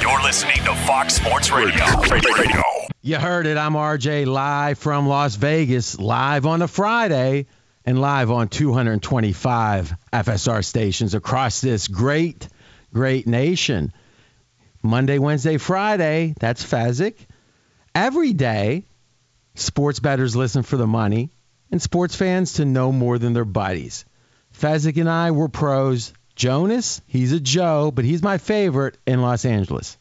You're listening to Fox Sports Radio. Radio. You heard it. I'm RJ live from Las Vegas, live on a Friday, and live on 225 FSR stations across this great, great nation. Monday, Wednesday, Friday, that's Fezzik. Every day, sports bettors listen for the money, and sports fans to know more than their buddies. Fezzik and I were pros. Jonas, he's a Joe, but he's my favorite in Los Angeles.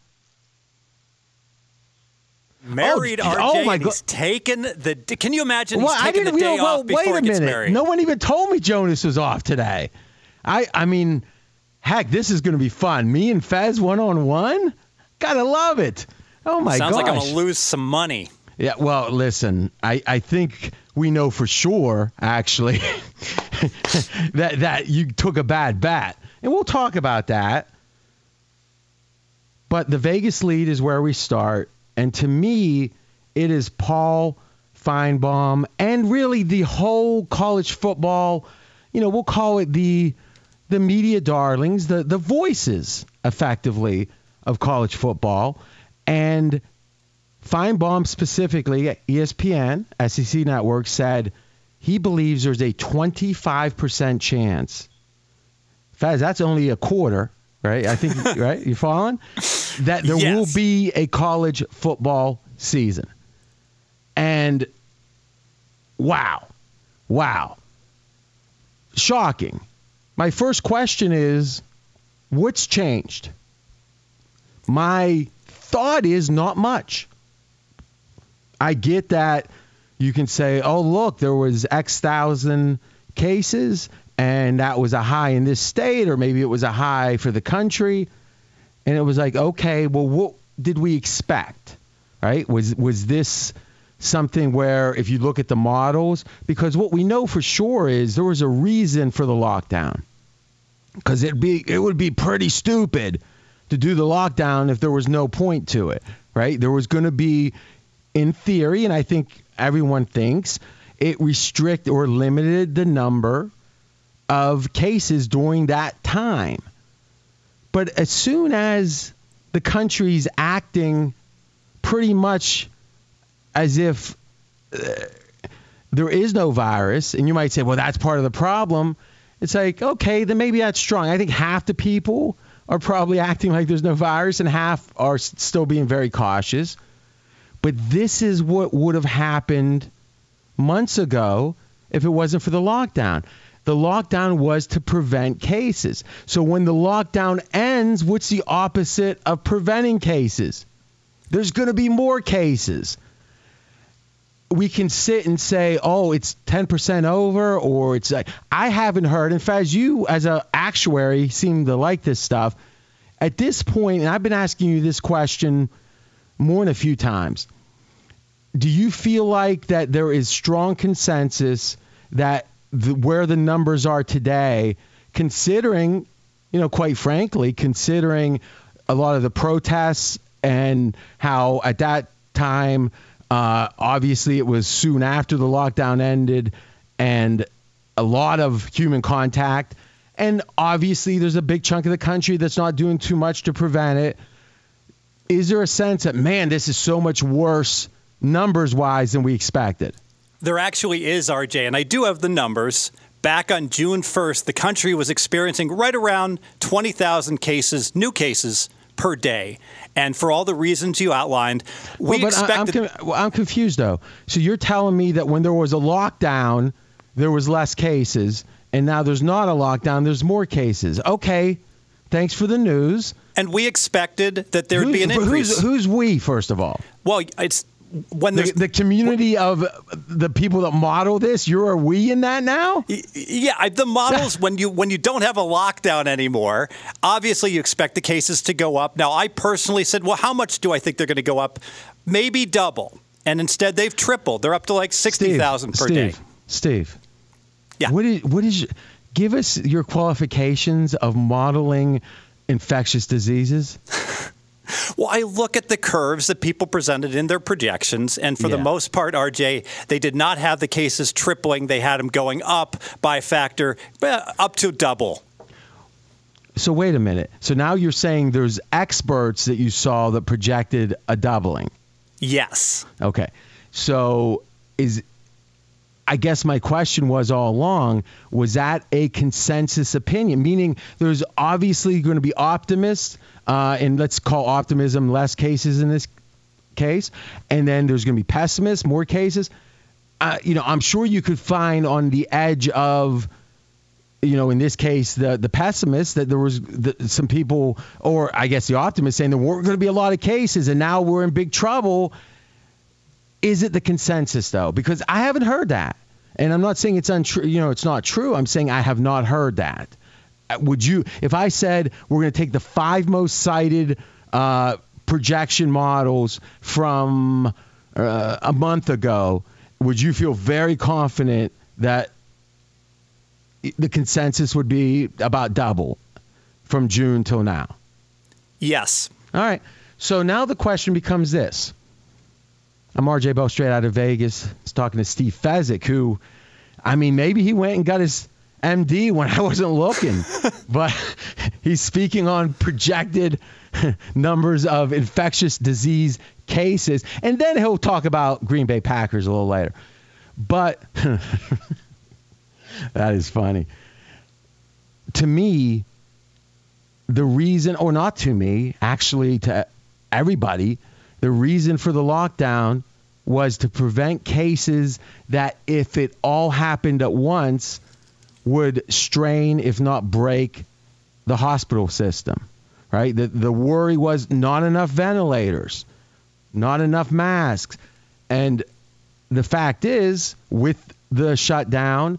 Married Oh, RJ, oh my he's taken the. Can you imagine? Well, he's I didn't the day realize. Well, off before wait a minute. married. No one even told me Jonas was off today. I, I mean, heck, this is going to be fun. Me and Fez one on one. Gotta love it. Oh my god! Sounds gosh. like I'm gonna lose some money. Yeah, well, listen, I, I think we know for sure, actually, that that you took a bad bet, and we'll talk about that. But the Vegas lead is where we start, and to me, it is Paul Finebaum and really the whole college football. You know, we'll call it the the media darlings, the the voices, effectively, of college football, and Finebaum specifically, at ESPN, SEC Network, said he believes there's a 25% chance. Faz, that's only a quarter, right? I think, right? You following? That there will be a college football season. And wow, wow, shocking. My first question is what's changed? My thought is not much. I get that you can say, oh, look, there was X thousand cases and that was a high in this state, or maybe it was a high for the country. And it was like, okay, well, what did we expect? Right? Was was this something where if you look at the models, because what we know for sure is there was a reason for the lockdown. Because it'd be it would be pretty stupid to do the lockdown if there was no point to it, right? There was going to be, in theory, and I think everyone thinks it restrict or limited the number of cases during that time. But as soon as the country's acting pretty much as if uh, there is no virus, and you might say, well, that's part of the problem. It's like, okay, then maybe that's strong. I think half the people are probably acting like there's no virus, and half are still being very cautious. But this is what would have happened months ago if it wasn't for the lockdown. The lockdown was to prevent cases. So when the lockdown ends, what's the opposite of preventing cases? There's going to be more cases. We can sit and say, "Oh, it's 10% over," or it's like I haven't heard. In fact, you as an actuary seem to like this stuff. At this point, and I've been asking you this question more than a few times. Do you feel like that there is strong consensus that the, where the numbers are today, considering, you know, quite frankly, considering a lot of the protests and how at that time, uh, obviously it was soon after the lockdown ended and a lot of human contact. And obviously, there's a big chunk of the country that's not doing too much to prevent it. Is there a sense that, man, this is so much worse numbers wise than we expected? There actually is, RJ, and I do have the numbers. Back on June 1st, the country was experiencing right around 20,000 cases, new cases per day. And for all the reasons you outlined, we well, I- I'm, expected. well, I'm confused though. So you're telling me that when there was a lockdown, there was less cases, and now there's not a lockdown, there's more cases. Okay, thanks for the news. and we expected that there'd be an Who's- increase. Who's, who's we, first of all? well, it's when The, the community of the people that model this, you're we in that now? Yeah, I- the models when you when you don't have a lockdown anymore, obviously you expect the cases to go up. Now, I personally said, well, how much do I think they're going to go up? Maybe double, and instead they've tripled. They're up to like sixty thousand per Steve, day. Steve. Yeah. What is what is give us your qualifications of modeling infectious diseases? Well, I look at the curves that people presented in their projections, and for the most part, RJ, they did not have the cases tripling. They had them going up by a factor eh, up to double. So wait a minute. So now you're saying there's experts that you saw that projected a doubling. Yes. Okay. So is I guess my question was all along was that a consensus opinion? Meaning there's obviously going to be optimists, uh, and let's call optimism less cases in this case, and then there's going to be pessimists, more cases. Uh, you know, I'm sure you could find on the edge of you know, in this case, the the pessimists that there was the, some people, or I guess the optimists saying there weren't going to be a lot of cases, and now we're in big trouble. Is it the consensus though? Because I haven't heard that, and I'm not saying it's untrue. You know, it's not true. I'm saying I have not heard that. Uh, Would you, if I said we're going to take the five most cited uh, projection models from uh, a month ago, would you feel very confident that the consensus would be about double from June till now. Yes. All right. So now the question becomes this. I'm RJ Bell straight out of Vegas. I was talking to Steve Fezzik, who, I mean, maybe he went and got his MD when I wasn't looking, but he's speaking on projected numbers of infectious disease cases. And then he'll talk about Green Bay Packers a little later. But that is funny. To me, the reason, or not to me, actually to everybody, the reason for the lockdown was to prevent cases that, if it all happened at once, would strain, if not break, the hospital system. Right? The, the worry was not enough ventilators, not enough masks. And the fact is, with the shutdown,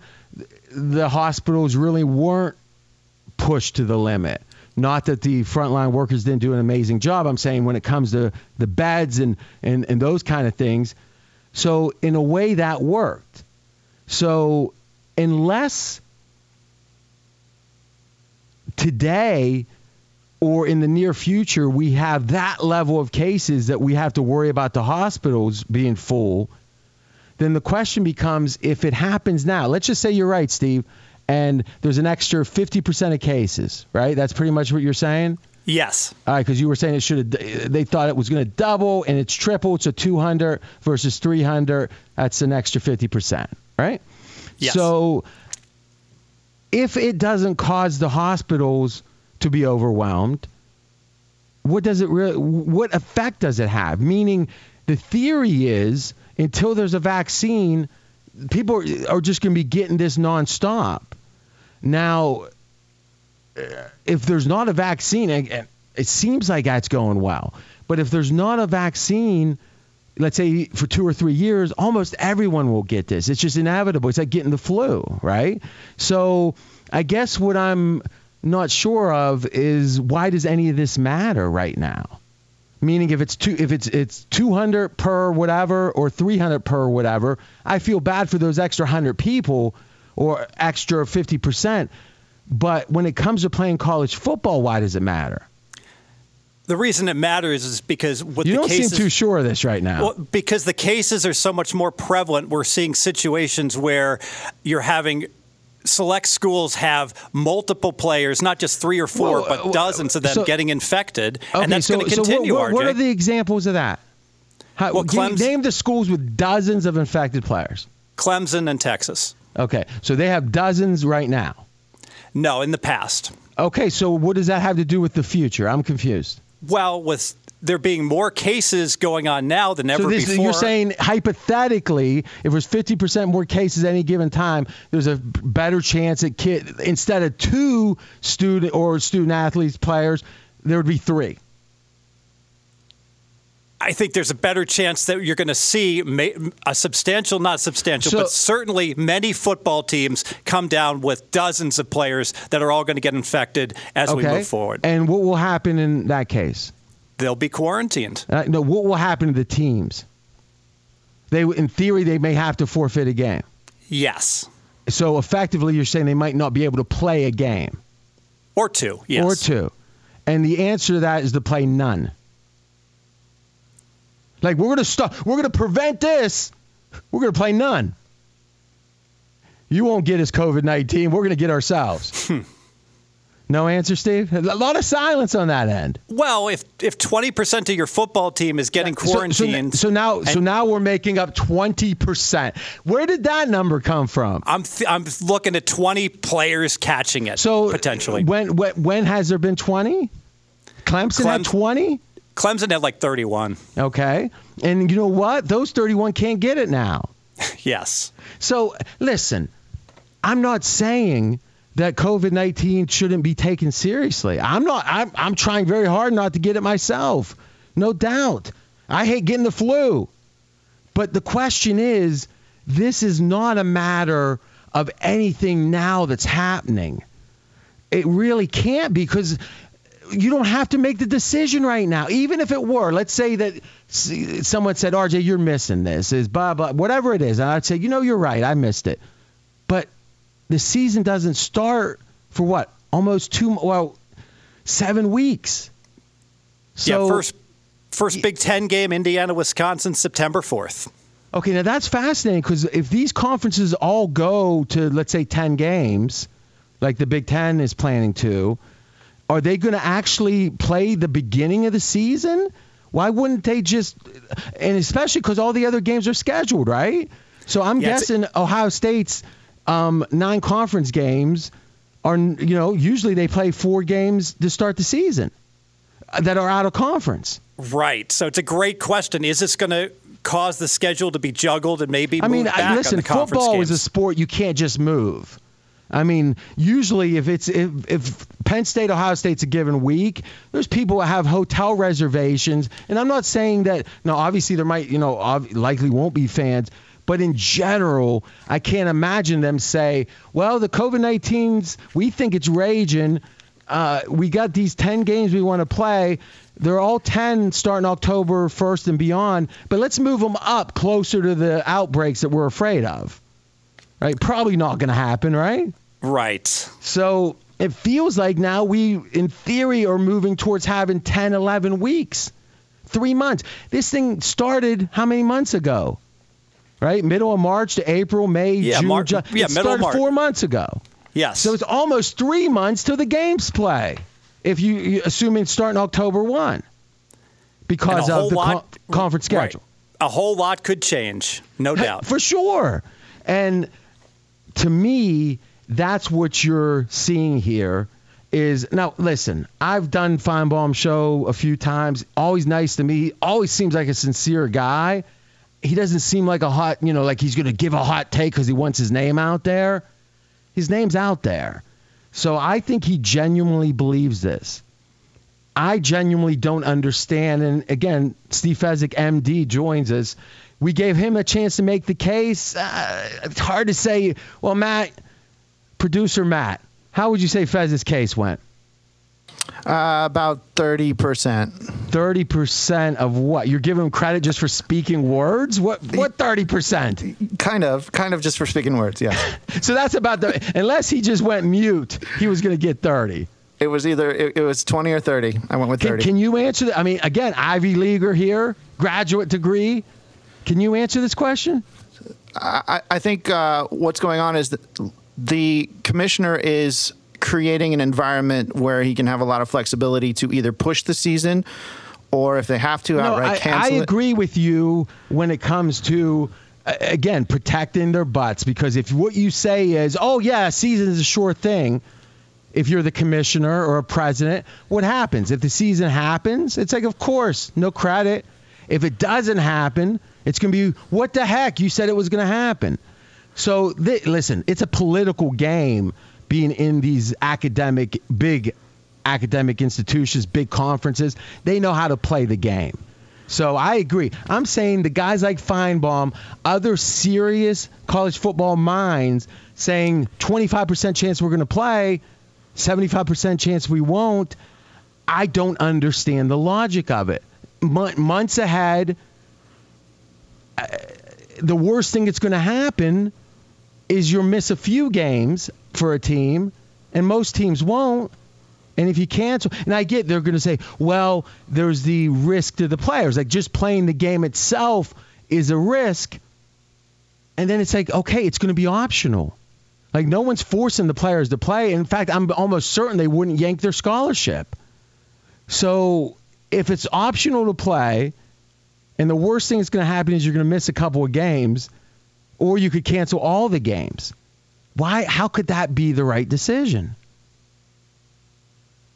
the hospitals really weren't pushed to the limit. Not that the frontline workers didn't do an amazing job. I'm saying when it comes to the beds and, and, and those kind of things. So, in a way, that worked. So, unless today or in the near future we have that level of cases that we have to worry about the hospitals being full, then the question becomes if it happens now, let's just say you're right, Steve, and there's an extra 50% of cases, right? That's pretty much what you're saying? Yes. All right, because you were saying it should have, they thought it was going to double and it's triple. It's a 200 versus 300. That's an extra 50%, right? Yes. So if it doesn't cause the hospitals to be overwhelmed, what does it really, what effect does it have? Meaning, the theory is until there's a vaccine, people are, are just going to be getting this nonstop. Now, if there's not a vaccine, and it seems like that's going well, but if there's not a vaccine, let's say for two or three years, almost everyone will get this. It's just inevitable. It's like getting the flu, right? So I guess what I'm not sure of is why does any of this matter right now? Meaning if it's two if it's it's 200 per whatever or 300 per whatever, I feel bad for those extra 100 people or extra 50%. But when it comes to playing college football, why does it matter? The reason it matters is because with You the don't cases, seem too sure of this right now. Well, because the cases are so much more prevalent, we're seeing situations where you're having select schools have multiple players, not just three or four, Well, but uh, dozens of them so- getting infected, Okay, and that's so, going to so continue. what, what RJ. are the examples of that? How, Well, Clemson- name the schools with dozens of infected players. Clemson and Texas. Okay, so they have dozens right now. No, in the past. Okay, so what does that have to do with the future? I'm confused. Well, with there being more cases going on now than ever so this, before. you're saying hypothetically, if there's 50% more cases at any given time, there's a better chance that kid instead of two student or student athletes players, there would be three. I think there's a better chance that you're going to see a substantial, not substantial, So- but certainly many football teams come down with dozens of players that are all going to get infected as we Okay, move forward. and what will happen in that case? They'll be quarantined. Uh, no, what will happen to the teams? They, in theory, they may have to forfeit a game. Yes. So effectively, you're saying they might not be able to play a game Or two. Yes. or two, and the answer to that is to play none. Like we're gonna stop, we're gonna prevent this. We're gonna play none. You won't get us COVID nineteen. We're gonna get ourselves. Hmm. no answer, Steve. A lot of silence on that end. Well, if if 20% of your football team is getting So- so- quarantined, So, now, so now we're making up twenty percent. Where did that number come from? I'm th- I'm looking at 20 players catching it So potentially. when when, when has there been twenty? Clemson had twenty. Clemson had like 31. Okay, and you know what? Those thirty-one can't get it now. Yes. So listen, I'm not saying that COVID 19 shouldn't be taken seriously. I'm not. I'm, I'm trying very hard not to get it myself. No doubt. I hate getting the flu. But the question is, this is not a matter of anything now that's happening. It really can't because you don't have to make the decision right now. Even if it were, let's say that someone said, RJ, you're missing this, is blah, blah, whatever it is. And I'd say, you know, you're right. I missed it. But the season doesn't start for what? Almost two, well, seven weeks. So, yeah, first first Big 10 game Indiana Wisconsin September 4th. Okay, now that's fascinating because if these conferences all go to, let's say, 10 games, like the Big Ten is planning to, are they going to actually play the beginning of the season? Why wouldn't they just, and especially because all the other games are scheduled, right? So I'm Yeah, guessing Ohio State's um, nine conference games are, you know, usually they play four games to start the season uh, that are out of conference. Right. So it's a great question. Is this going to cause the schedule to be juggled and maybe I mean, I- back listen, on the conference football games? is a sport you can't just move. I mean, usually if it's if, if Penn State Ohio State's a given week, there's people that have hotel reservations, and I'm not saying that. No, obviously there might, you know, ob- likely won't be fans, but in general, I can't imagine them say, well, the COVID 19's, we think it's raging. Uh, we got these 10 games we want to play. They're all 10 starting October 1st and beyond, but let's move them up closer to the outbreaks that we're afraid of. Right? Probably not going to happen, right? Right. So it feels like now we, in theory, are moving towards having 10, 11 weeks, three months. This thing started how many months ago? Right? Middle of March to April, May, Yeah, June, Mar- July. yeah, it middle of March. four months ago. Yes. So it's almost three months till the games play, if you, you assuming starting October 1 because of the lot- con- conference right. schedule. A whole lot could change, no doubt. For sure. And to me, that's what you're seeing here is now listen, I've done Finebaum show a few times, always nice to me, always seems like a sincere guy. he doesn't seem like a hot, you know, like he's going to give a hot take because he wants his name out there. His name's out there. So I think he genuinely believes this. I genuinely don't understand. And again, Steve Fezzik, MD, joins us. We gave him a chance to make the case. Uh, it's hard to say. Well, Matt, producer Matt, how would you say Fez's case went? Uh, about 30%. 30% of what? You're giving him credit just for speaking words? What what 30%? Kind of, kind of just for speaking words, yeah. so that's about the unless he just went mute, he was going to get 30. It was either it, it, was 20 or 30. I went with 30. Can, can you answer that? I mean, again, Ivy leaguer here, graduate degree. Can you answer this question? I, I think uh, what's going on is that the commissioner is creating an environment where he can have a lot of flexibility to either push the season or if they have to outright no, I, cancel I agree with you when it comes to again protecting their butts because if what you say is oh yeah season is a sure thing if you're the commissioner or a president what happens? If the season happens it's like of course no credit. If it doesn't happen it's going to be what the heck? You said it was going to happen so th- listen it's a political game being in these academic, big academic institutions, big conferences, they know how to play the game. So I agree. I'm saying the guys like Finebaum, other serious college football minds, saying 25% chance we're going to play, 75% chance we won't. I don't understand the logic of it. months ahead, uh, the worst thing that's going to happen is you'll miss a few games for a team, and most teams won't. And if you cancel, and I get they're going to say, well, there's the risk to the players. Like just playing the game itself is a risk. And then it's like, okay, it's going to be optional. Like no one's forcing the players to play. In fact, I'm almost certain they wouldn't yank their scholarship. So if it's optional to play, and the worst thing that's going to happen is you're going to miss a couple of games, or you could cancel all the games. Why? How could that be the right decision?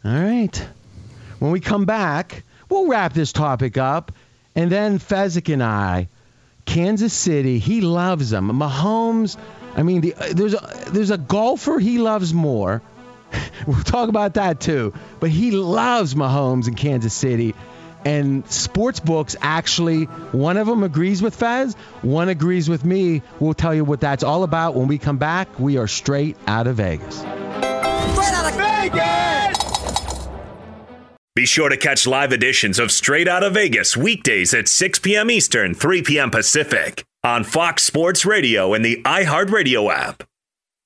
All right. When we come back, we'll wrap this topic up, and then Fezzik and I, Kansas City, he loves them. Mahomes, I mean, the, there's a, there's a golfer he loves more. we'll talk about that too. But he loves Mahomes in Kansas City. And sports books actually, one of them agrees with Fez, one agrees with me. We'll tell you what that's all about when we come back. We are straight out of Vegas. Straight out of Vegas! Be sure to catch live editions of Straight Out of Vegas weekdays at 6 p.m. Eastern, 3 p.m. Pacific on Fox Sports Radio and the iHeartRadio app.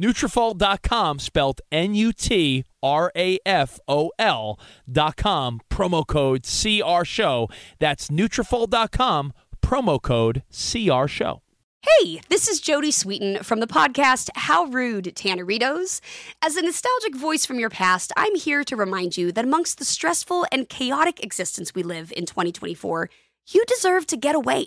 Nutrafol.com, spelled N-U-T-R-A-F-O-L dot com, promo code CR Show. That's Nutrafol.com, promo code CR Show. Hey, this is Jodie Sweetin from the podcast How Rude, Tanneritos. As a nostalgic voice from your past, I'm here to remind you that amongst the stressful and chaotic existence we live in 2024, you deserve to get away.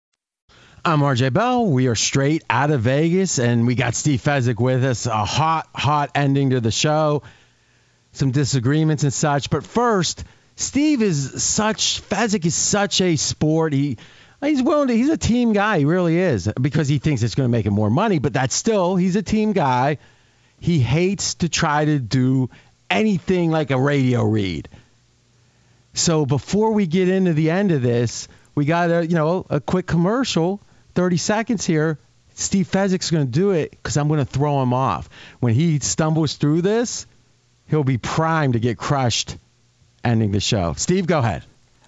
I'm RJ Bell. We are straight out of Vegas, and we got Steve Fezzik with us. A hot, hot ending to the show. Some disagreements and such. But first, Steve is such Fezzik is such a sport. He he's willing to. He's a team guy. He really is because he thinks it's going to make him more money. But that's still he's a team guy. He hates to try to do anything like a radio read. So before we get into the end of this, we got a you know a quick commercial 30 seconds here. Steve Fezzik's going to do it because I'm going to throw him off. When he stumbles through this, he'll be primed to get crushed ending the show. Steve, go ahead.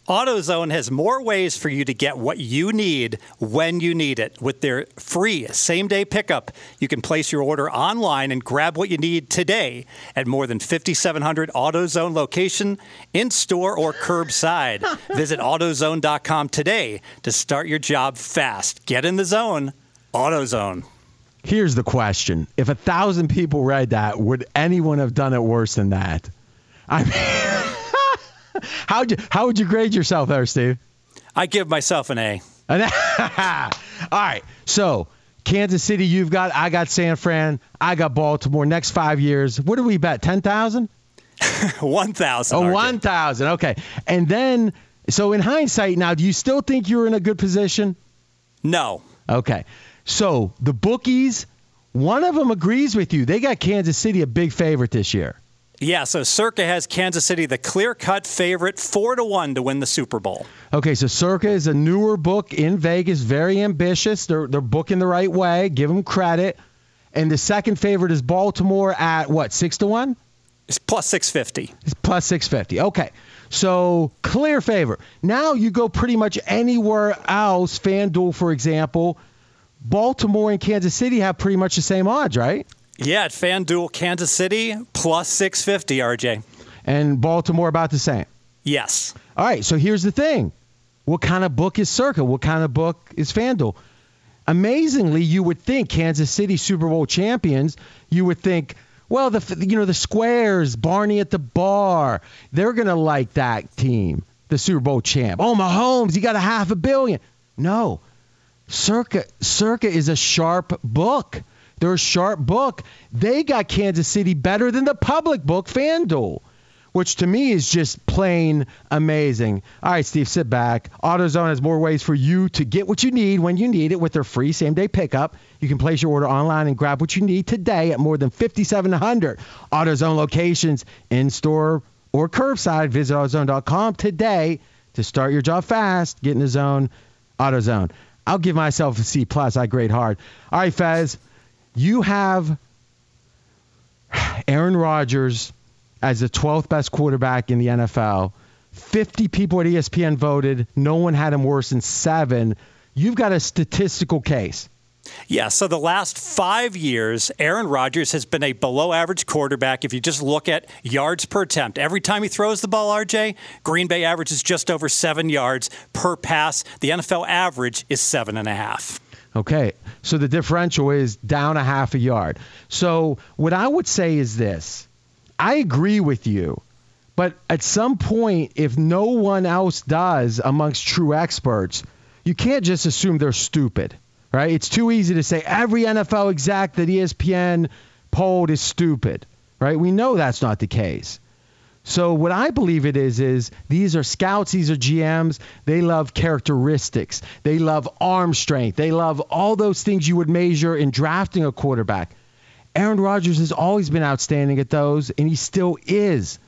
AutoZone has more ways for you to get what you need when you need it. With their free same day pickup, you can place your order online and grab what you need today at more than 5,700 AutoZone location, in store, or curbside. Visit AutoZone.com today to start your job fast. Get in the zone. AutoZone. Here's the question If a thousand people read that, would anyone have done it worse than that? I mean. How'd you, how would you grade yourself there, Steve? I give myself an A. An a. All right. So, Kansas City, you've got, I got San Fran, I got Baltimore. Next five years, what do we bet? 10,000? 1,000. Oh, 1,000. Okay. And then, so in hindsight, now, do you still think you're in a good position? No. Okay. So, the bookies, one of them agrees with you. They got Kansas City a big favorite this year. Yeah, so Circa has Kansas City the clear-cut favorite, four to one to win the Super Bowl. Okay, so Circa is a newer book in Vegas, very ambitious. They're they're booking the right way. Give them credit. And the second favorite is Baltimore at what six to one? It's plus six fifty. It's plus six fifty. Okay, so clear favor. Now you go pretty much anywhere else. FanDuel, for example, Baltimore and Kansas City have pretty much the same odds, right? Yeah, at FanDuel, Kansas City plus 650, RJ. And Baltimore about the same. Yes. All right, so here's the thing. What kind of book is Circa? What kind of book is FanDuel? Amazingly, you would think Kansas City Super Bowl champions, you would think, well, the you know the squares, Barney at the bar, they're going to like that team, the Super Bowl champ. Oh, Mahomes, he got a half a billion. No. Circa Circa is a sharp book. They're sharp book. They got Kansas City better than the public book, FanDuel, which to me is just plain amazing. All right, Steve, sit back. AutoZone has more ways for you to get what you need when you need it with their free same day pickup. You can place your order online and grab what you need today at more than 5,700 AutoZone locations in store or curbside. Visit AutoZone.com today to start your job fast. Get in the zone. AutoZone. I'll give myself a C plus. I grade hard. All right, Fez you have Aaron Rodgers as the 12th best quarterback in the NFL. 50 people at ESPN voted. No one had him worse than seven. You've got a statistical case. Yeah, so the last five years, Aaron Rodgers has been a below average quarterback. If you just look at yards per attempt, every time he throws the ball, RJ, Green Bay averages just over seven yards per pass. The NFL average is seven and a half. Okay, so the differential is down a half a yard. So what I would say is this I agree with you. But at some point, if no one else does amongst true experts, you can't just assume they're stupid right? It's too easy to say every NFL exec that ESPN polled is stupid, right? We know that's not the case. So what I believe it is is these are scouts, these are GMs. They love characteristics. They love arm strength. They love all those things you would measure in drafting a quarterback. Aaron Rodgers has always been outstanding at those, and he still is.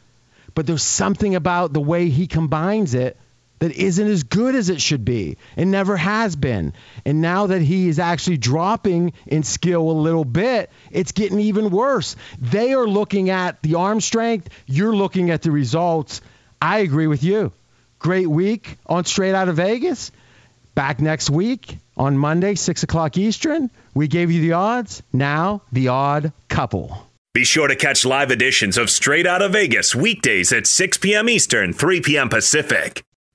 But there's something about the way he combines it that isn't as good as it should be and never has been. And now that he is actually dropping in skill a little bit, it's getting even worse. They are looking at the arm strength, you're looking at the results. I agree with you. Great week on Straight Out of Vegas. Back next week on Monday, 6 o'clock Eastern. We gave you the odds. Now, the odd couple. Be sure to catch live editions of Straight Out of Vegas weekdays at 6 p.m. Eastern, 3 p.m. Pacific.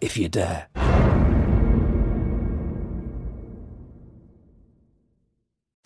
if you dare.